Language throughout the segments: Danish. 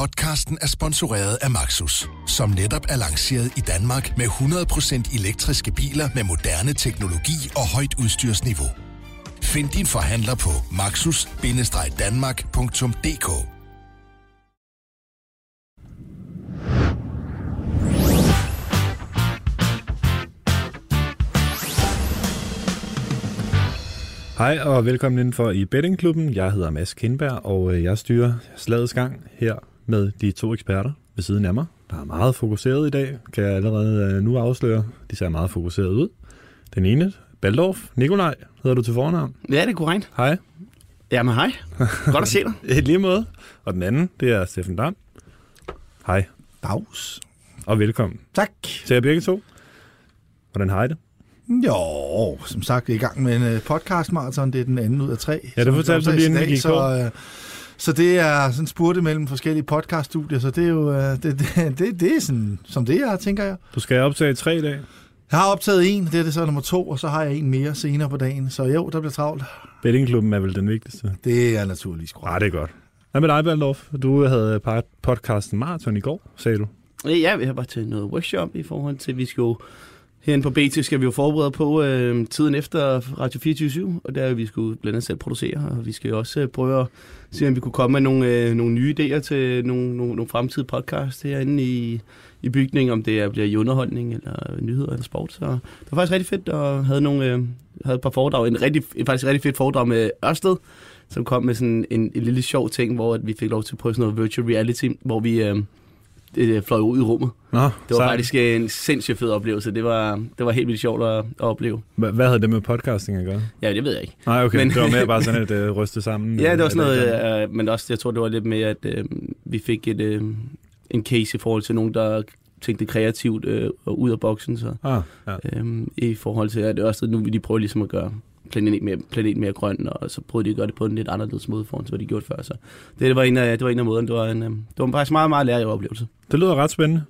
Podcasten er sponsoreret af Maxus, som netop er lanceret i Danmark med 100% elektriske biler med moderne teknologi og højt udstyrsniveau. Find din forhandler på maxus-danmark.dk Hej og velkommen indenfor i Bettingklubben. Jeg hedder Mads Kindberg, og øh, jeg styrer slagets gang her med de to eksperter ved siden af mig. Der er meget fokuseret i dag, kan jeg allerede øh, nu afsløre. De ser meget fokuseret ud. Den ene, Baldorf. Nikolaj hedder du til fornavn. Ja, det er korrekt. Hej. Jamen hej. Godt at se dig. I lige måde. Og den anden, det er Steffen Dam. Hej Dags. og velkommen Tak. til jer begge to. Hvordan har I det? Jo, som sagt, vi er i gang med en øh, podcast marathon. Det er den anden ud af tre. Ja, det fortalte du lige, inden vi gik så, øh, så det er sådan spurte mellem forskellige podcaststudier, så det er jo øh, det, det, det, det er sådan, som det er, tænker jeg. Du skal optage tre i dag. Jeg har optaget en, det er det så nummer to, og så har jeg en mere senere på dagen. Så jo, der bliver travlt. Bettingklubben er vel den vigtigste. Det er naturligvis Nej, korrekt. det er godt. Hvad med dig, Baldorf? Du havde par- podcasten Marathon i går, sagde du. Ja, vi har bare til noget workshop i forhold til, at vi skal jo herinde på BT skal vi jo forberede på øh, tiden efter Radio 24 og der er vi skulle blandt andet selv producere, og vi skal jo også øh, prøve at se, om vi kunne komme med nogle, øh, nogle nye idéer til nogle, nogle, nogle fremtidige podcast herinde i, i bygningen, om det er, bliver i underholdning, eller nyheder, eller sport. Så det var faktisk rigtig fedt, og havde, nogle, øh, havde et par foredrag. En rigtig, faktisk rigtig fedt foredrag med Ørsted, som kom med sådan en, en lille sjov ting, hvor at vi fik lov til at prøve sådan noget virtual reality, hvor vi øh, øh, fløj ud i rummet. Nå, Det var så- faktisk en sindssygt fed oplevelse. Det var, det var helt vildt sjovt at, at opleve. Hva- Hvad havde det med podcasting at gøre? Ja, det ved jeg ikke. Nej, okay. Men... Det var mere bare sådan et uh, ryste sammen. Ja, det var øh, sådan noget, øh, men også, jeg tror, det var lidt med, at øh, vi fik et, øh, en case i forhold til nogen, der tænkte kreativt øh, og ud af boksen. Så, Ah, ja. øh, I forhold til, at det også nu vil de prøve ligesom at gøre planeten mere, planeten mere grøn, og så prøvede de at gøre det på en lidt anderledes måde, forhold til, hvad de gjorde før. Så det, det, var en af, det var en af måderne. Det var, en, øh, det var faktisk meget, meget lærerig oplevelse. Det lyder ret spændende.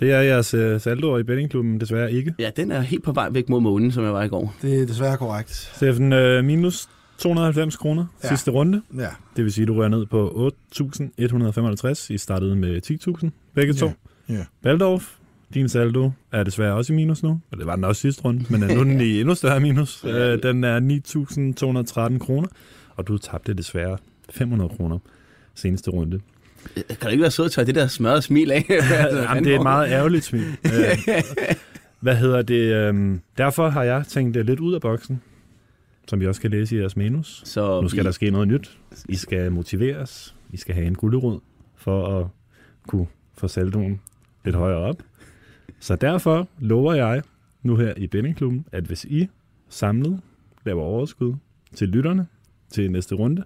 Det er jeres uh, saldo i bettingklubben desværre ikke. Ja, den er helt på vej væk mod månen, som jeg var i går. Det er desværre korrekt. Steffen, uh, minus 290 kroner Ja. sidste runde. Ja. Det vil sige, at du rører ned på 8.155. I startede med 10.000 begge to. Ja. Ja. Valdorf, din saldo er desværre også i minus nu. Og det var den også sidste runde, men nu er den i endnu større minus. Uh, den er 9.213 kroner, og du tabte desværre 500 kroner seneste runde. Kan du ikke være sød at tage det der smørrede smil af? Jamen, det er et meget ærgerligt smil. Øh, Hvad hedder det? øhm, Derfor har jeg tænkt det lidt ud af boksen, som vi også kan læse i jeres manus. Så Nu skal vi, der ske noget nyt. I skal motiveres. I skal have en gulderod for at kunne få saldoen lidt højere op. Så derfor lover jeg nu her i Benningklubben, at hvis I samlet laver overskud til lytterne til næste runde,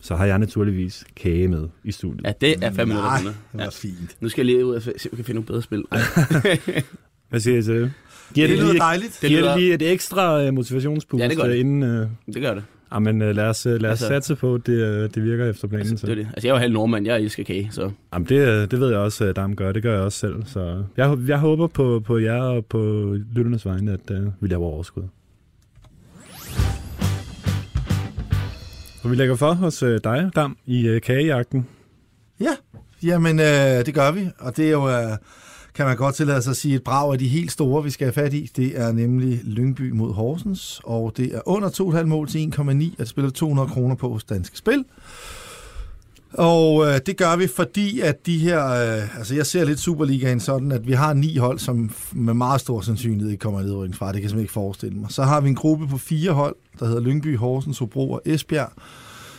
så har jeg naturligvis kage med i studiet. Ja, det er fem minutter. Nej, det Ja. var fint. Nu skal jeg lige ud og se, om jeg kan finde nogle bedre spil. Hvad siger I til det? Giver Det det, lyder lige, dejligt. Det giver lyder- det lige et ekstra uh, motivationsboost, Ja, det gør det. øh, inden... Uh, det gør det. Jamen, uh, lad os, uh, lad os Altså- satse på, at det, uh, det virker efter planen. Altså, Så. det, er det. altså, jeg er jo halv nordmand, jeg elsker kage, så Jamen, det, øh, det ved jeg også, at Dam gør. Det gør jeg også selv. Så jeg, jeg håber på, på jer og på lytternes vegne, at uh, vi laver overskud. Og vi lægger for hos uh, dig, Dam, i uh, kagejagten. Ja, jamen øh, det gør vi, og det er jo, øh, kan man godt tillade sig at sige, et brag af de helt store, vi skal have fat i. Det er nemlig Lyngby mod Horsens, og det er under 2,5 mål til 1,9, at spille 200 kroner på hos Danske Spil. Og øh, det gør vi, fordi at de her, øh, altså jeg ser lidt Superligaen sådan, at vi har ni hold, som med meget stor sandsynlighed ikke kommer i fra. Det kan jeg simpelthen ikke forestille mig. Så har vi en gruppe på fire hold, der hedder Lyngby, Horsens, Hobro og Esbjerg,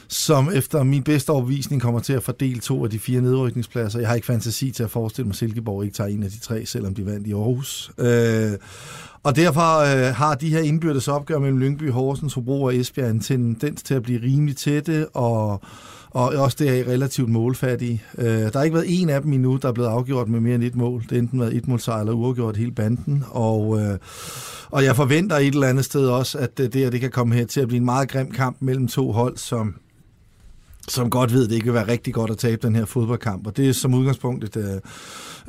som efter min bedste overvisning kommer til at fordele to af de fire nedrykningspladser. Jeg har ikke fantasi til at forestille mig, at Silkeborg ikke tager en af de tre, selvom de vandt i Aarhus. Øh, og derfor øh, har de her indbyrdes opgør mellem Lyngby, Horsens, Hobro og Esbjerg en tendens til at blive rimelig tætte, og, og også det er relativt målfattige. Øh, der har ikke været en af dem endnu, der er blevet afgjort med mere end et mål. Det har enten været et målsejr eller uafgjort hele banden, og... Øh, og jeg forventer et eller andet sted også, at det her det kan komme her til at blive en meget grim kamp mellem to hold, som som godt ved, at det ikke vil være rigtig godt at tabe den her fodboldkamp. Og det er som udgangspunkt et, øh,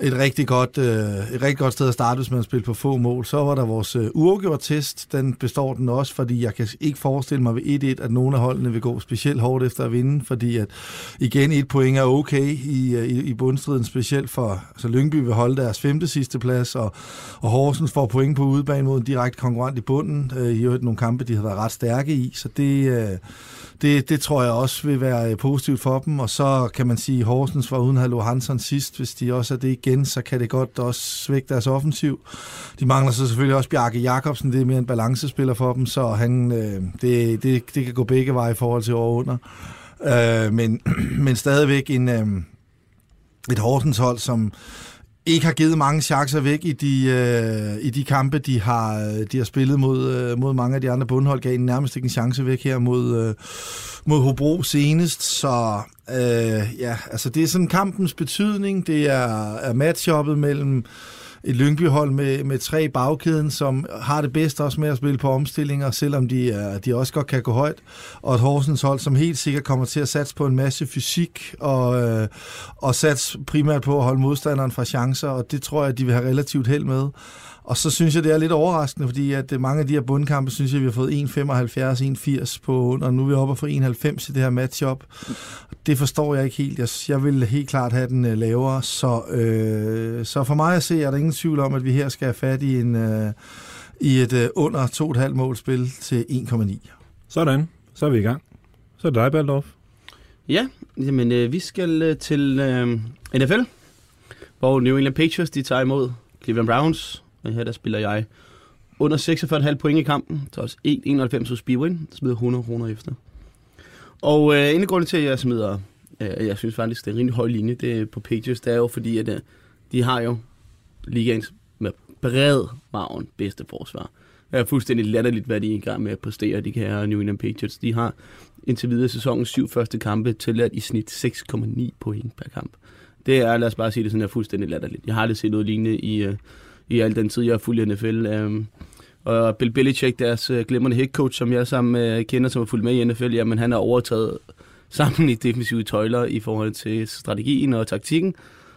et, rigtig, godt, øh, et rigtig godt sted at starte, hvis man spiller på få mål. Så var der vores øh, uafgjort test. Den består den også, fordi jeg kan ikke forestille mig ved 1-1, at nogle af holdene vil gå specielt hårdt efter at vinde, fordi at igen et point er okay i, i, i bundstriden, specielt for så Lyngby vil holde deres femte sidste plads, og, og Horsens får point på udebane mod en direkte konkurrent i bunden. I øvrigt nogle kampe, de har været ret stærke i, så det det, det tror jeg også vil være øh, positivt for dem. Og så kan man sige, at Horsens var uden Hallo Hansson sidst. Hvis de også er det igen, så kan det godt også svække deres offensiv. De mangler så selvfølgelig også Bjarke Jacobsen. Det er mere en balancespiller for dem, så han, øh, det, det, det kan gå begge veje i forhold til over under. Øh, men, men stadigvæk en, øh, et Horsens hold, som ikke har givet mange chancer væk i de, øh, i de kampe, de har, øh, de har spillet mod, øh, mod mange af de andre bundhold, gav nærmest ikke en chance væk her mod, øh, mod Hobro senest. Så øh, ja, altså det er sådan kampens betydning, det er, er matchuppet mellem et Lyngby-hold med, med tre i bagkæden, som har det bedst også med at spille på omstillinger, selvom de, er, de også godt kan gå højt. Og et Horsens hold, som helt sikkert kommer til at satse på en masse fysik og, øh, og satse primært på at holde modstanderen fra chancer, og det tror jeg, de vil have relativt held med. Og så synes jeg, det er lidt overraskende, fordi at øh, mange af de her bundkampe, synes jeg, vi har fået 1,75, 1,80 på under, og nu er vi oppe og få 1,90 i det her matchup. Det forstår jeg ikke helt. Jeg, jeg vil helt klart have den øh, lavere. Så, øh, så for mig at se, er der ingen tvivl om, at vi her skal have fat i, en, uh, i et uh, under 2,5 målspil til 1,9. Sådan, så er vi i gang. Så er det dig, Baldorf. Ja, jamen øh, vi skal øh, til øh, NFL, hvor New England Patriots de tager imod Cleveland Browns, og her der spiller jeg under 46,5 point i kampen, så også 1,91 hos Bwin, smider 100 kroner efter. Og øh, en af grundene til, at jeg smider, øh, jeg synes faktisk, det er en rimelig høj linje det er på Patriots, det er jo fordi, at øh, de har jo ligaens med bred maven bedste forsvar. Det er fuldstændig latterligt, hvad de er i gang med at præstere, de kan New England Patriots. De har indtil videre sæsonens syv første kampe tilladt i snit 6,9 point per kamp. Det er, lad os bare sige det sådan, er fuldstændig latterligt. Jeg har aldrig set noget lignende i, uh, i al den tid, jeg har fulgt NFL. Um, øhm, og Bill Belichick, deres uh, glimrende head coach, som jeg sammen uh, kender, som har fulgt med i NFL, jamen han har overtaget sammen i defensive tøjler i forhold til strategien og taktikken.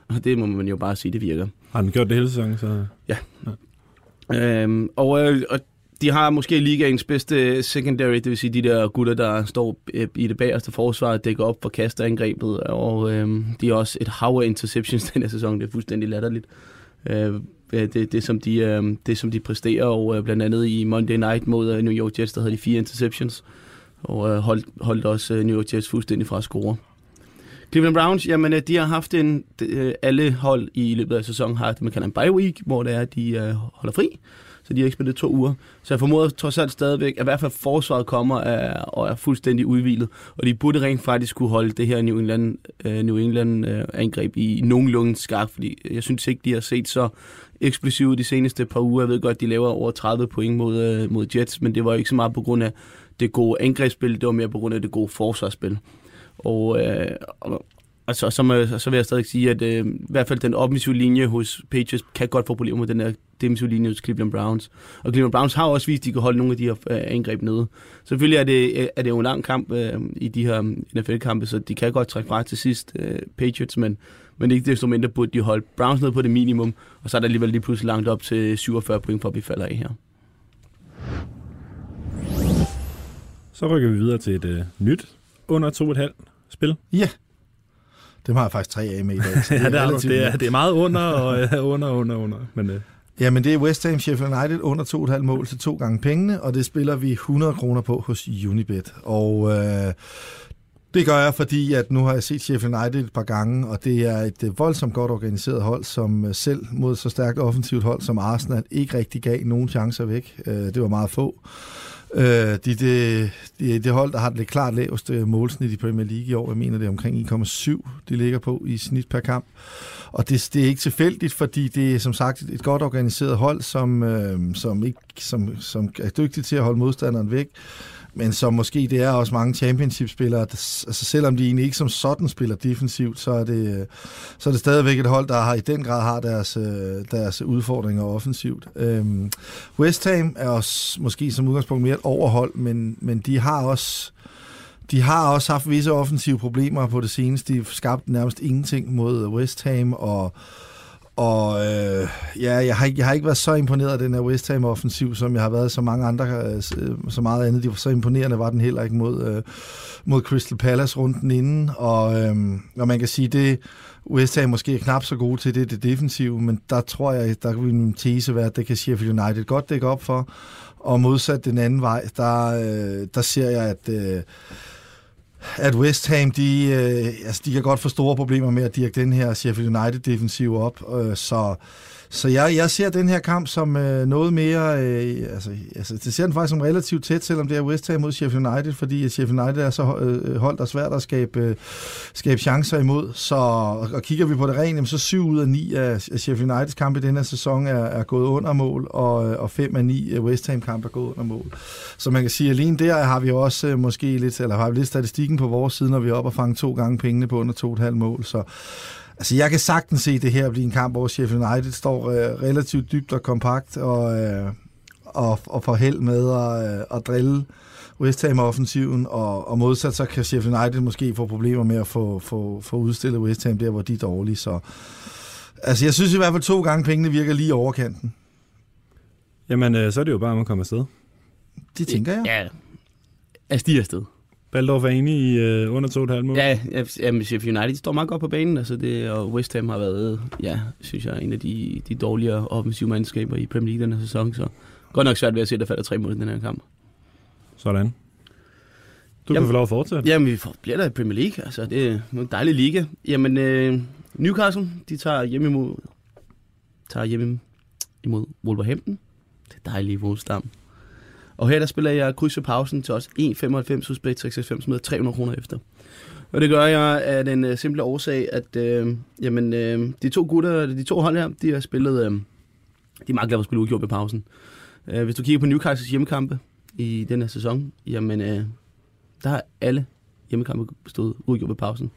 Og det må man jo bare sige, det virker. Har han gjort det hele sæsonen? Så... Ja. ja. Øhm, og, øh, og de har måske ligaens bedste secondary, det vil sige de der gutter, der står øh, i det bagerste forsvar og dækker op for kasterangrebet, og øhm, de har også et hav af interceptions den her sæson, det er fuldstændig latterligt. Øh, øh det, det, som de, øh, det, som de præsterer, og øh, blandt andet i Monday Night mod New York Jets, der havde de fire interceptions, og øh, holdt, holdt også øh, New York Jets fuldstændig fra at score. Cleveland Browns, jamen øh, de har haft en, de, øh, alle hold i løbet af sæsonen har det, man kalder en bye week, hvor det er, at de øh, holder fri så de har ikke spillet to uger. Så jeg formoder trods alt stadigvæk, at i hvert fald forsvaret kommer er, og er fuldstændig udvilet, og de burde rent faktisk kunne holde det her New England, øh, New England angreb i nogenlunde skak, fordi jeg synes ikke, de har set så eksplosivt de seneste par uger. Jeg ved godt, de laver over 30 point mod, mod Jets, men det var ikke så meget på grund af det gode angrebsspil, det var mere på grund af det gode forsvarsspil. Og, øh, og så, så, så vil jeg stadig sige, at øh, i hvert fald den offensive linje hos Patriots kan godt få problemer med den der defensive linje hos Cleveland Browns. Og Cleveland Browns har også vist, at de kan holde nogle af de her øh, angreb nede. Selvfølgelig er det, er det jo en lang kamp øh, i de her NFL-kampe, så de kan godt trække fra til sidst, øh, Patriots, men, men ikke desto mindre burde de holde Browns ned på det minimum, og så er der alligevel lige pludselig langt op til 47 point, for at vi falder af her. Så rykker vi videre til et øh, nyt under 2,5 spil. Ja, dem har jeg faktisk tre af med i dag. ja, det, er, det, er, det er meget under og uh, under, under, under. Men, uh... Ja, men det er West Ham Sheffield United under 2,5 mål til to gange pengene, og det spiller vi 100 kroner på hos Unibet. Og uh, det gør jeg, fordi at nu har jeg set Sheffield United et par gange, og det er et voldsomt godt organiseret hold, som selv mod så stærkt offensivt hold som Arsenal ikke rigtig gav nogen chancer væk. Det var meget få. Øh, de, det, de, det hold, der har det klart laveste målsnit i Premier League i år, jeg mener det er omkring 1,7, de ligger på i snit per kamp. Og det, det er ikke tilfældigt, fordi det er som sagt et godt organiseret hold, som, øh, som, ikke, som, som er dygtigt til at holde modstanderen væk men som måske det er også mange championship-spillere, altså selvom de egentlig ikke som sådan spiller defensivt, så er det, så er det stadigvæk et hold, der har i den grad har deres, øh, deres udfordringer offensivt. Øhm, West Ham er også måske som udgangspunkt mere et overhold, men, men de har også de har også haft visse offensive problemer på det seneste. De skabte nærmest ingenting mod West Ham, og, og øh, ja, jeg har, ikke, jeg har ikke været så imponeret af den her West Ham-offensiv, som jeg har været så mange andre, øh, øh, så meget andet. De var så imponerende var den heller ikke mod, øh, mod Crystal Palace runden inden, og, øh, og man kan sige, det West Ham måske er knap så gode til, det det defensive, men der tror jeg, der vil min tese være, at det kan Sheffield United godt dække op for, og modsat den anden vej, der, øh, der ser jeg, at øh, at West Ham, de, øh, altså, de kan godt få store problemer med at dirke den her Sheffield United-defensiv op, øh, så så jeg, jeg ser den her kamp som øh, noget mere, øh, altså, altså det ser den faktisk som relativt tæt, selvom det er West Ham mod Sheffield United, fordi Sheffield United er så øh, holdt, der svært at skabe, øh, skabe chancer imod. Så og, kigger vi på det rent, så syv ud af ni af, af Sheffield Uniteds kampe i denne sæson er, er gået under mål, og, øh, og fem af ni af West Ham kampe er gået under mål. Så man kan sige, at alene der har vi også øh, måske lidt, eller har vi lidt statistikken på vores side, når vi er oppe og fange to gange pengene på under to og et halvt mål. Så Altså, jeg kan sagtens se det her blive en kamp, hvor Sheffield United står øh, relativt dybt og kompakt og, øh, og, og får held med at, øh, at drille West Ham-offensiven, og, og modsat så kan Sheffield United måske få problemer med at få, få, få udstillet West Ham der, hvor de er dårlige. Så, altså, jeg synes i hvert fald to gange pengene virker lige overkanten. Jamen, øh, så er det jo bare om at komme afsted. Det tænker jeg. Ja, altså de er afsted. Baldorf er enig i øh, under 2,5 mål. Ja, ja Sheffield United står meget godt på banen, altså det, og West Ham har været, ja, synes jeg, en af de, de dårligere offensive mandskaber i Premier League denne sæson, så godt nok svært ved at se, at der falder tre mål i den her kamp. Sådan. Du jamen, kan få lov at fortsætte. Jamen, vi bliver der i Premier League, altså det er en dejlig liga. Jamen, øh, Newcastle, de tager hjem imod, tager hjem imod Wolverhampton. Det er dejlige Wolfstam. Og her der spiller jeg kryds for pausen til os 1,95 hos Bet365 med 300 kroner efter. Og det gør jeg af den øh, simple årsag, at øh, jamen, øh, de to gutter, de to hold her, de har spillet, øh, de er meget glade for at spille udgjort ved pausen. Øh, hvis du kigger på Newcastles hjemmekampe i den her sæson, jamen øh, der har alle hjemmekampe stået udgjort ved pausen.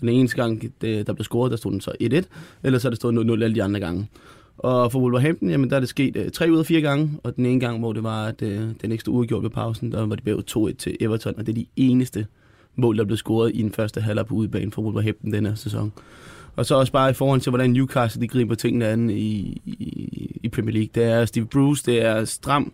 Den eneste gang, det, der blev scoret, der stod den så 1-1, eller så er det stået 0-0 alle de andre gange. Og for Wolverhampton, jamen, der er det sket øh, tre ud af fire gange, og den ene gang, hvor det var, at øh, den ekstra uafgjort ved pausen, der var det bagud 2-1 til Everton, og det er de eneste mål, der blev scoret i den første halvleg på udebane for Wolverhampton denne sæson. Og så også bare i forhold til, hvordan Newcastle de griber tingene an i, i, i Premier League. Det er Steve Bruce, det er stram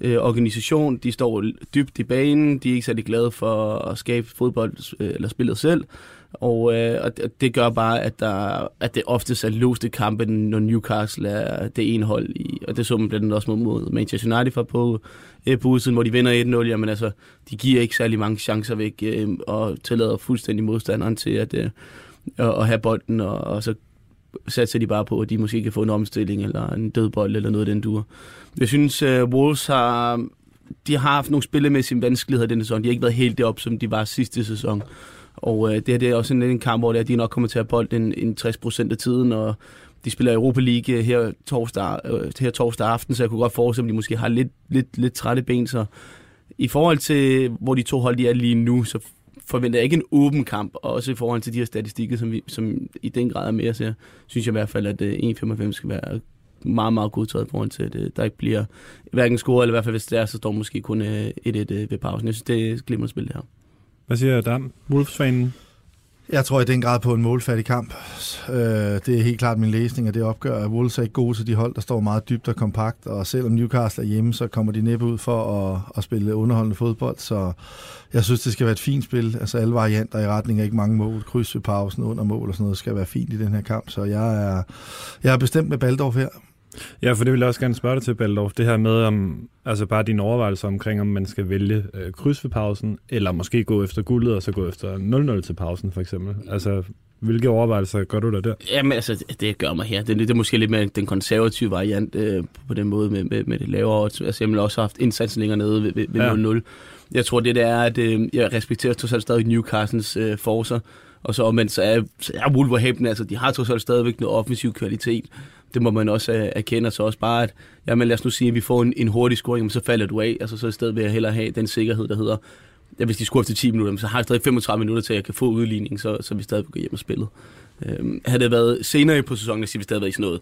øh, organisation, de står dybt i banen, de er ikke særlig glade for at skabe fodbold øh, eller spillet selv. Og, øh, og det gør bare, at, der, at det oftest er låste kampe, når Newcastle er det ene hold i. Og det så man blandt andet også mod Manchester United for på, øh, på udsiden, hvor de vinder 1-0. Jamen altså, de giver ikke særlig mange chancer væk, øh, og tillader fuldstændig modstanderen til at, øh, at have bolden, og, og så satser de bare på, at de måske kan få en omstilling, eller en dødbold, eller noget af den dur. Jeg synes, uh, Wolves har, de har haft nogle spillemæssige vanskeligheder denne sæson. De har ikke været helt deroppe, som de var sidste sæson. Og øh, det her det er også en, en kamp, hvor det er, de nok kommer til at bolden en, en 60% af tiden, og de spiller Europa League øh, her torsdag, øh, her torsdag aften, så jeg kunne godt forestille at de måske har lidt, lidt, lidt trætte ben. Så i forhold til, hvor de to hold de er lige nu, så forventer jeg ikke en åben kamp, og også i forhold til de her statistikker, som, vi, som i den grad er mere, ser, synes jeg i hvert fald, at øh, 1,95 skal være meget, meget godtaget i forhold til, at øh, der ikke bliver hverken score, eller i hvert fald hvis det er, så står måske kun 1-1 øh, øh, ved pausen. Jeg synes, det er et glimrende spil, det her. Hvad siger Dan? Wolves-fanen? Jeg tror i den grad på en målfattig kamp. Øh, det er helt klart min læsning, og det opgør, at Wolves er ikke gode til de hold, der står meget dybt og kompakt, og selvom Newcastle er hjemme, så kommer de næppe ud for at, at spille underholdende fodbold, så jeg synes, det skal være et fint spil. Altså alle varianter i retning af ikke mange mål, kryds ved pausen, under mål og sådan noget, skal være fint i den her kamp, så jeg er, jeg er bestemt med Baldorf her. Ja, for det vil jeg også gerne spørge dig til, Baldorf. Det her med, om, altså bare dine overvejelser omkring, om man skal vælge øh, kryds ved pausen, eller måske gå efter guldet, og så gå efter 0-0 til pausen, for eksempel. Altså, hvilke overvejelser gør du der der? Jamen, altså, det gør mig her. Det, det er måske lidt mere den konservative variant øh, på den måde med, med, med det lavere. Altså, jeg har også haft indsatsen længere nede ved, ved ja. 0-0. Jeg tror, det der er, at øh, jeg respekterer trods alt stadig Newcastles øh, forser, og så omvendt, så er, så er Wolverhampton, altså de har trods alt stadigvæk noget offensiv kvalitet det må man også uh, erkende, så også bare, at jamen, lad os nu sige, at vi får en, en hurtig scoring, men så falder du af, altså så i stedet vil jeg hellere have den sikkerhed, der hedder, ja, hvis de scorer efter 10 minutter, så har jeg stadig 35 minutter til, at jeg kan få udligning, så, så vi stadig går hjem og spillet. Øhm, havde det været senere på sæsonen, så vi stadig været i sådan noget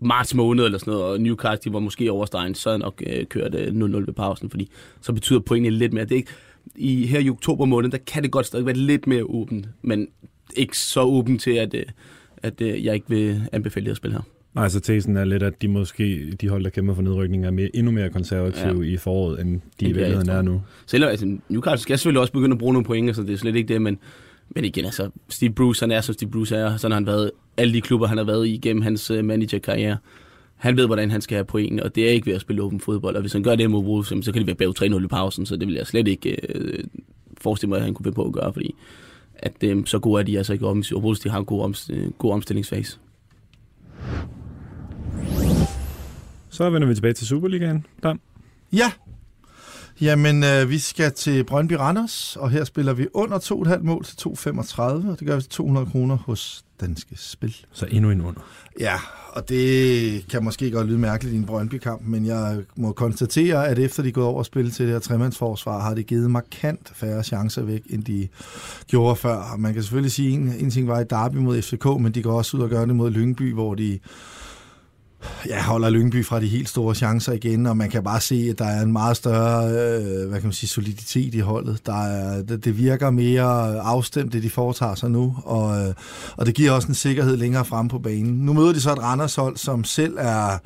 marts måned eller sådan noget, og Newcastle de var måske overstregen, så havde nok øh, kørt øh, 0-0 ved pausen, fordi så betyder pointene lidt mere. Det er ikke, i her i oktober måned, der kan det godt stadig være lidt mere åbent, men ikke så åbent til, at, øh, at øh, jeg ikke vil anbefale det at spille her. Nej, så tesen er lidt, at de måske, de hold, der kæmper for nedrykning, er mere, endnu mere konservative ja. i foråret, end de i virkeligheden er nu. Selvom altså, Newcastle skal selvfølgelig også begynde at bruge nogle point, så det er slet ikke det, men, men igen, altså, Steve Bruce, han er som Steve Bruce er, sådan har han været, alle de klubber, han har været i gennem hans uh, managerkarriere. Han ved, hvordan han skal have point, og det er ikke ved at spille åben fodbold, og hvis han gør det mod Wolves, så kan det være bag 3-0 i pausen, så det vil jeg slet ikke uh, forestille mig, at han kunne finde på at gøre, fordi at um, så gode er de altså ikke om, og Wolves de har en god, om, god omstillingsfase. Så vender vi tilbage til Superligaen. Dam. Ja, Jamen, øh, vi skal til Brøndby Randers, og her spiller vi under 2,5 mål til 2,35, og det gør vi til 200 kroner hos Danske Spil. Så endnu en under. Ja, og det kan måske godt lyde mærkeligt i en Brøndby-kamp, men jeg må konstatere, at efter de er gået over at spille til det her tremandsforsvar, har det givet markant færre chancer væk, end de gjorde før. Man kan selvfølgelig sige, at en, en ting var i derby mod FCK, men de går også ud og gør det mod Lyngby, hvor de ja, holder Lyngby fra de helt store chancer igen, og man kan bare se, at der er en meget større øh, hvad kan man sige, soliditet i holdet. Der er, det, det virker mere afstemt, det de foretager sig nu, og, øh, og det giver også en sikkerhed længere frem på banen. Nu møder de så et Randers hold, som selv er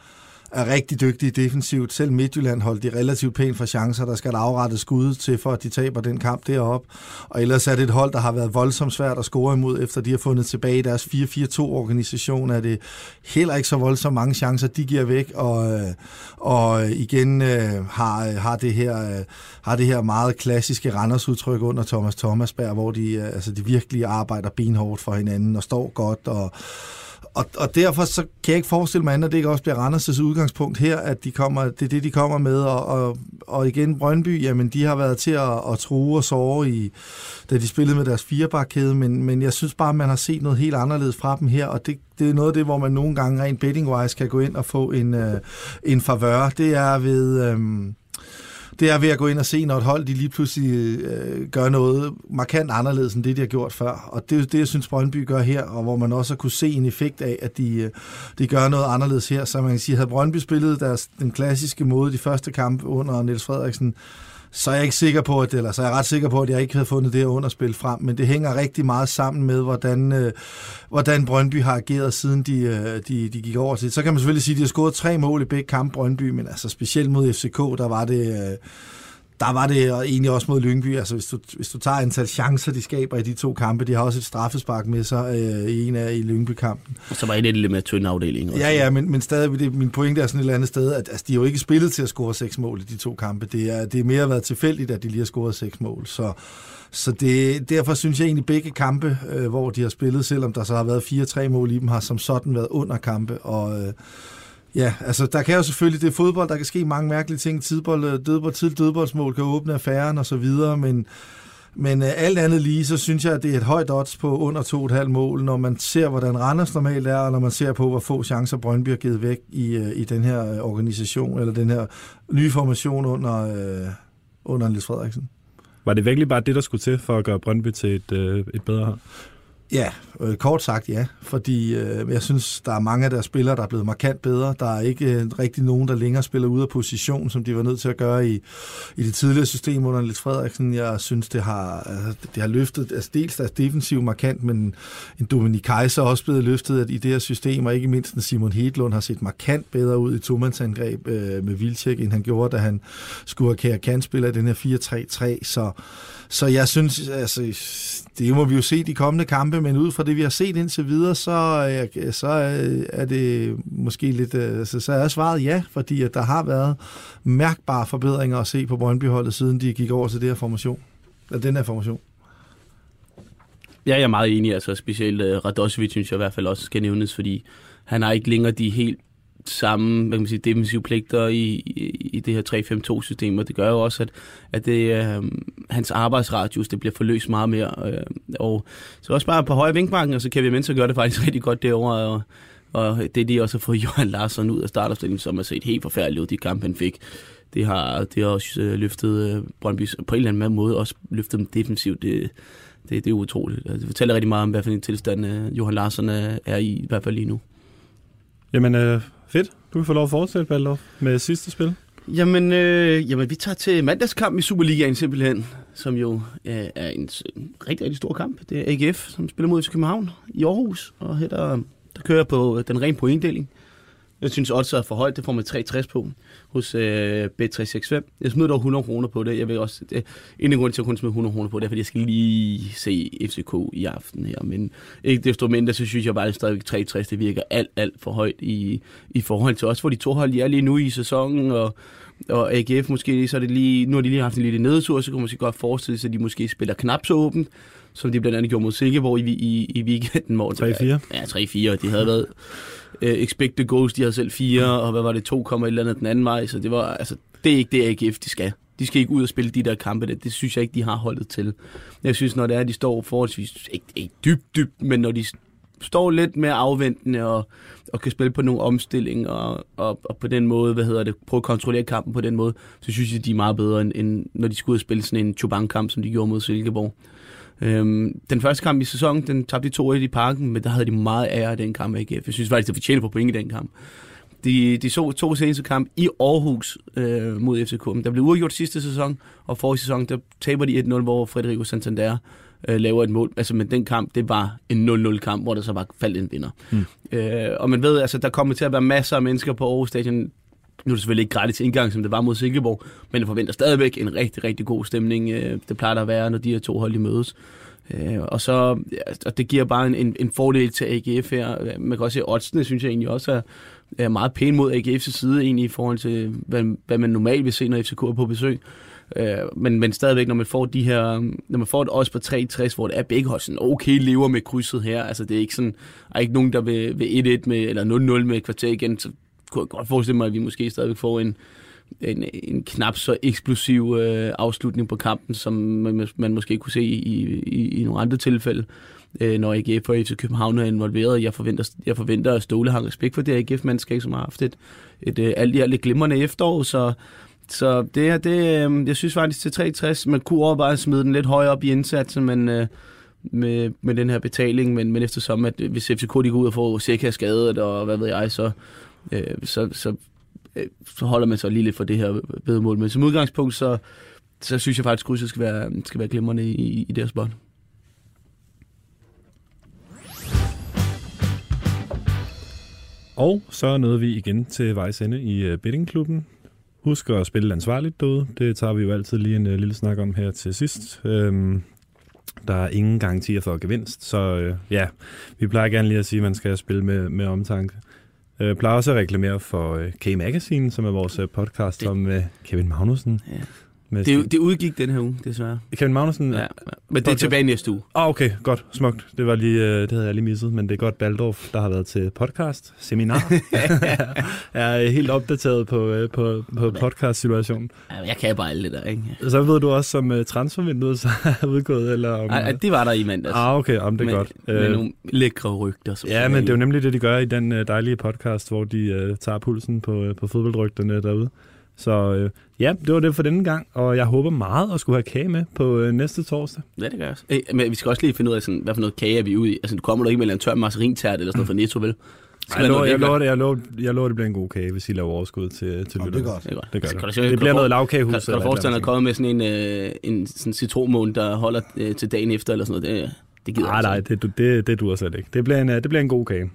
er rigtig dygtige defensivt. Selv Midtjylland holdt de relativt pænt for chancer. Der skal der afrettet skud til, for at de taber den kamp deroppe. Og ellers er det et hold, der har været voldsomt svært at score imod, efter de har fundet tilbage i deres 4-4-2-organisation. Er det heller ikke så voldsomt mange chancer, de giver væk. Og, øh, og igen øh, har, øh, har, det her, øh, har det her meget klassiske Randers udtryk under Thomas Thomasberg, hvor de, øh, altså, de virkelig arbejder benhårdt for hinanden og står godt og og, og derfor så kan jeg ikke forestille mig andet, at det ikke også bliver Randers' udgangspunkt her, at de kommer, det er det, de kommer med. Og, og, og igen, Brøndby, jamen de har været til at, at true og sove, i, da de spillede med deres firebakkæde, men, men jeg synes bare, at man har set noget helt anderledes fra dem her, og det, det er noget af det, hvor man nogle gange rent betting-wise kan gå ind og få en, øh, en favør. Det er ved... Øh, det er ved at gå ind og se, når et hold de lige pludselig øh, gør noget markant anderledes end det, de har gjort før. Og det er det, jeg synes, Brøndby gør her, og hvor man også kunne se en effekt af, at de, øh, de gør noget anderledes her. Så man kan sige, havde Brøndby spillet deres, den klassiske måde de første kampe under Niels Frederiksen, så er jeg ikke sikker på, at, eller så er jeg ret sikker på, at jeg ikke havde fundet det her underspil frem, men det hænger rigtig meget sammen med, hvordan, øh, hvordan Brøndby har ageret, siden de, øh, de, de gik over til. Så kan man selvfølgelig sige, at de har scoret tre mål i begge kampe Brøndby, men altså specielt mod FCK, der var det... Øh, der var det egentlig også mod Lyngby. Altså, hvis du, hvis du tager antal chancer, de skaber i de to kampe, de har også et straffespark med sig øh, i en af i Lyngby-kampen. Og så var det lidt med tynd afdeling. Også. Ja, ja, men, men stadig, det, min pointe er sådan et eller andet sted, at altså, de har jo ikke spillet til at score seks mål i de to kampe. Det er, det er mere været tilfældigt, at de lige har scoret seks mål. Så, så det, derfor synes jeg egentlig, begge kampe, øh, hvor de har spillet, selvom der så har været fire-tre mål i dem, har som sådan været under kampe. Og, øh, Ja, altså der kan jo selvfølgelig, det er fodbold, der kan ske mange mærkelige ting. Tidbold, øh, dødbold, tid dødboldsmål kan åbne affæren og så videre, men, men uh, alt andet lige, så synes jeg, at det er et højt odds på under 2,5 mål, når man ser, hvordan Randers normalt er, og når man ser på, hvor få chancer Brøndby har givet væk i, uh, i den her organisation, eller den her nye formation under, uh, under Niels Frederiksen. Var det virkelig bare det, der skulle til for at gøre Brøndby til et, uh, et bedre hold? Ja, øh, kort sagt ja, fordi øh, jeg synes, der er mange af deres spillere, der er blevet markant bedre. Der er ikke øh, rigtig nogen, der længere spiller ud af position, som de var nødt til at gøre i, i det tidligere system under Lits Frederiksen. Jeg synes, det har, altså, det har løftet altså, dels deres defensiv markant, men en Dominik Kaiser er også blevet løftet i det her system, og ikke mindst en Simon Hedlund har set markant bedre ud i tomandsangreb øh, med Vilcek, end han gjorde, da han skulle have kære kantspiller i den her 4-3-3. Så så jeg synes, altså, det må vi jo se de kommende kampe, men ud fra det, vi har set indtil videre, så, øh, så øh, er det måske lidt, øh, så, så er svaret ja, fordi at der har været mærkbare forbedringer at se på Brøndby-holdet, siden de gik over til det her formation, eller den her formation. Ja, jeg er meget enig, altså specielt uh, Radosevic synes jeg i hvert fald også skal nævnes, fordi han har ikke længere de helt samme hvad kan man sige, defensive pligter i, i, i det her 3-5-2-system, og det gør jo også, at, at det, øh, hans arbejdsradius det bliver forløst meget mere. Øh, og så også bare på høje vinkmarken, og så kan vi Mensa gør det faktisk rigtig godt derovre, og, og det er de også har få Johan Larsson ud af startopstillingen, som har set helt forfærdeligt ud, de kampe han fik. Det har, det har også øh, løftet øh, Brøndby på en eller anden måde, også løftet dem defensivt. Det, det, det er utroligt. Altså, det fortæller rigtig meget om, hvad for en tilstand øh, Johan Larsson er i, i hvert fald lige nu. Jamen, øh, fedt. Du kan få lov at fortsætte, Balder, med sidste spil. Jamen, øh, jamen, vi tager til mandagskamp i Superligaen simpelthen, som jo øh, er en, en rigtig, rigtig stor kamp. Det er AGF, som spiller mod FC København i Aarhus, og her der, der kører jeg på øh, den rene pointdeling. Jeg synes også er for højt, det får man 360 på hos øh, B365. Jeg smider dog 100 kroner på det. Jeg vil også, det, en af grunden til at jeg kun smider 100 kroner på det, er, fordi jeg skal lige se FCK i aften her. Men ikke desto mindre, så synes jeg bare, at stadigvæk 360, det virker alt, alt for højt i, i forhold til os, hvor de to hold de er lige nu i sæsonen, og og AGF måske, så er det lige, nu har de lige haft en lille nedtur, så kunne man måske godt forestille sig, at de måske spiller knap så åbent, som de blandt andet gjorde mod Silkeborg i, i, i weekenden. 3-4? Ja, 3-4, de havde været uh, expected goals, de havde selv fire, og hvad var det, 2, et eller andet den anden vej, så det var, altså, det er ikke det AGF, de skal. De skal ikke ud og spille de der kampe, det, det synes jeg ikke, de har holdet til. Jeg synes, når det er, de står forholdsvis, ikke, ikke dybt, dybt, men når de står lidt mere afventende og, og kan spille på nogle omstillinger og, og, og på den måde, hvad hedder det, prøve at kontrollere kampen på den måde, så synes jeg, de er meget bedre, end, end når de skulle ud og spille sådan en Chubank-kamp, som de gjorde mod Silkeborg. Øhm, den første kamp i sæsonen, den tabte de 2-1 i parken, men der havde de meget ære af den kamp AGF. Jeg synes faktisk, de fortjener på point i den kamp. De, de så to seneste kamp i Aarhus øh, mod FCK. Der blev uafgjort sidste sæson, og forrige sæson, der taber de 1-0, hvor Federico Santander øh, laver et mål. Altså, men den kamp, det var en 0-0 kamp, hvor der så var faldt en vinder. Mm. Øh, og man ved, altså, der kommer til at være masser af mennesker på Aarhus Stadion. Nu er det selvfølgelig ikke gratis indgang, som det var mod Silkeborg, men jeg forventer stadigvæk en rigtig, rigtig god stemning. Øh, det plejer der at være, når de her to hold mødes. Øh, og så, og det giver bare en, en, en fordel til AGF her. Man kan også se, at oddsene synes jeg egentlig også er, er meget pæne mod AGF's side, egentlig i forhold til, hvad, hvad man normalt vil se, når FCK er på besøg. Øh, men, men stadigvæk, når man får de her, når man får et odds på 3,60, hvor det er begge hold sådan, okay, lever med krydset her, altså det er ikke sådan, er ikke nogen, der vil, vil 1-1 med, eller 0-0 med kvarter igen, så kunne jeg godt forestille mig, at vi måske stadigvæk får en, en, en knap så eksplosiv øh, afslutning på kampen, som man, man måske kunne se i, i, i nogle andre tilfælde, øh, når AGF og FC København er involveret. Jeg forventer, jeg forventer at Ståle har respekt for det AGF-mandskab, som har haft et, et, et alt i alt glimrende efterår, så så det her, det, øh, jeg synes faktisk til 63, man kunne overveje at smide den lidt højere op i indsatsen, men øh, med, med den her betaling, men, men eftersom, at hvis FCK de går ud og får Seca skadet, og hvad ved jeg, så, øh, så, så, øh, så holder man så lige lidt for det her bedremål. Men som udgangspunkt, så, så synes jeg faktisk, at krydset skal være, skal være glimrende i, i deres spot. Og så nåede vi igen til vejs ende i øh, bettingklubben. Husk at spille ansvarligt derude. Det tager vi jo altid lige en øh, lille snak om her til sidst. Øhm, der er ingen garantier for gevinst, så øh, ja, vi plejer gerne lige at sige, at man skal spille med, med omtanke. Uh, plejer også at reklamere for uh, K-Magazine, som er vores uh, podcast det. om uh, Kevin Magnussen. Ja. Det, det udgik den her uge, desværre. Kevin Magnussen? Ja, men det er tilbage næste uge. Ah, okay, godt, smukt. Det, var lige, øh, det havde jeg lige misset, men det er godt Baldorf, der har været til podcast, seminar. jeg er helt opdateret på, øh, på, på podcast-situationen. Jeg kan bare alt det der, ikke? Så ved du også, som uh, transfervinduet så er udgået, eller om... Ej, det var der i mandags. Ah, okay, om det er med, godt. Med nogle lækre rygter. Som ja, men det er jo nemlig det, de gør i den dejlige podcast, hvor de uh, tager pulsen på, på fodboldrygterne derude. Så øh, ja, det var det for denne gang, og jeg håber meget at skulle have kage med på øh, næste torsdag. Ja, det gør jeg også. Ej, men vi skal også lige finde ud af, sådan, hvad for noget kage er vi ude i. Altså, du kommer du ikke med en tør marcerintært eller sådan noget fra Netto, vel? Ej, jeg, lover, jeg, lover det, jeg, lover, jeg lover, det bliver en god kage, hvis I laver overskud til, til lytter. Det er godt. Det, er godt. det, gør altså, det. Kan du, det bliver noget lavkagehus. Kan, kan du forestille dig at komme med sådan en, øh, en sådan citronmåne, der holder øh, til dagen efter, eller sådan noget? Det, det gider nej, nej, det, det, det, det duer slet ikke. Det bliver, en, det bliver en god kage.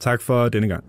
Tak for denne gang.